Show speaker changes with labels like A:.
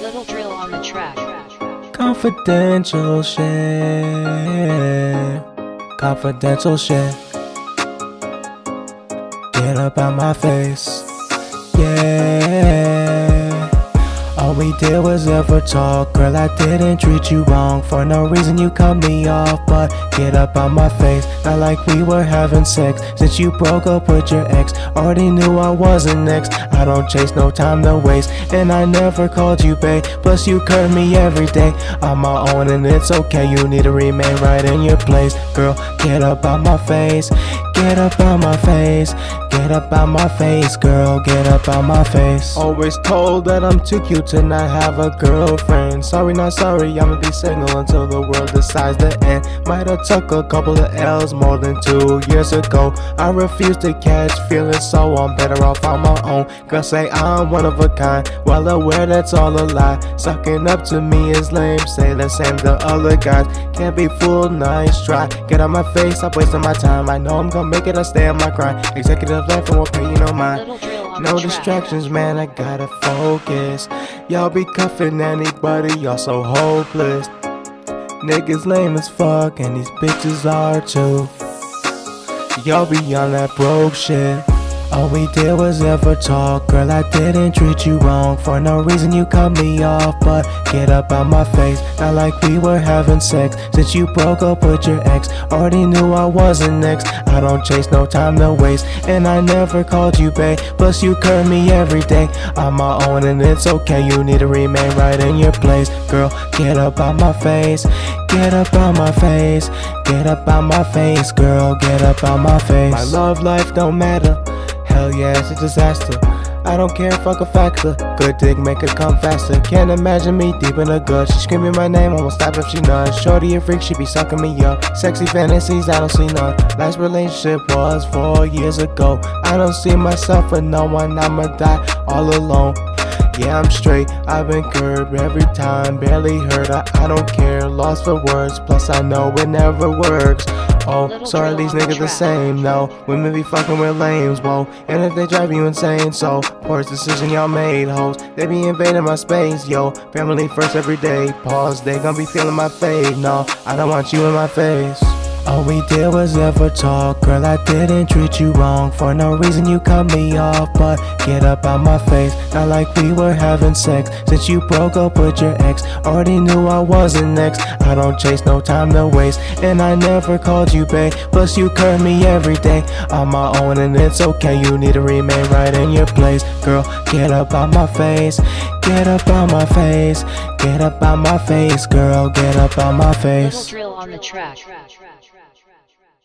A: Lil Drill on the track.
B: Confidential shit. Confidential shit. Get up on my face. We did was ever talk. Girl, I didn't treat you wrong. For no reason, you cut me off. But get up on my face. Not like we were having sex. Since you broke up with your ex, already knew I wasn't next. I don't chase, no time to waste. And I never called you babe. Plus, you curve me every day. I'm on my own, and it's okay. You need to remain right in your place. Girl, get up on my face. Get up on my face. Get up on my face, girl. Get up on my face. Always told that I'm too cute to not have a girlfriend. Sorry, not sorry. I'ma be single until the world decides to end. Might have took a couple of L's more than two years ago. I refuse to catch feelings, so I'm better off on my own. Girl say I'm one of a kind. Well aware that's all a lie. Sucking up to me is lame. Say the same to other guys. Can't be fooled, nice try. Get on my face, I'm wasting my time. I know I'm gonna make it, I stay on my grind. Executive life and won't pay you no mind.
A: Lil Drill on
B: No distractions, man, I gotta focus. Y'all be cuffing anybody, y'all so hopeless. Niggas lame as fuck, and these bitches are too. Y'all be on that broke shit. All we did was ever talk, girl. I didn't treat you wrong. For no reason, you cut me off. But get up on my face, not like we were having sex. Since you broke up with your ex, already knew I wasn't next. I don't chase, no time to waste. And I never called you babe. Plus, you curve me every day. I'm my own, and it's okay. You need to remain right in your place. Girl, get up on my face. Get up on my face. Get up on my face, girl. Get up on my face. My love life don't matter. Hell yeah, it's a disaster. I don't care, fuck a factor. Good dick, make it come faster. Can't imagine me deep in the gut. She screaming my name, almost stop if she none. Shorty a freak, she be sucking me up. Sexy fantasies, I don't see none. Last relationship was four years ago. I don't see myself with no one, I'ma die all alone. Yeah, I'm straight, I've been curbed every time, barely hurt, I, I don't care, lost for words, plus I know it never works. Oh, sorry, these niggas the same, no. Women be fucking with lames, whoa. And if they drive you insane, so poorest decision y'all made, hoes. They be invading my space, yo. Family first every day, pause, they gon' be feeling my fade, no. I don't want you in my face. All we did was ever talk, girl. I didn't treat you wrong. For no reason, you cut me off. But get up on my face, not like we were having sex. Since you broke up with your ex, already knew I wasn't next. I don't chase, no time to waste. And I never called you babe. Plus, you curve me every day I'm on my own, and it's okay. You need to remain right in your place, girl. Get up on my face, get up on my face, get up on my face, girl. Get up on my
A: Little
B: face.
A: drill on the track.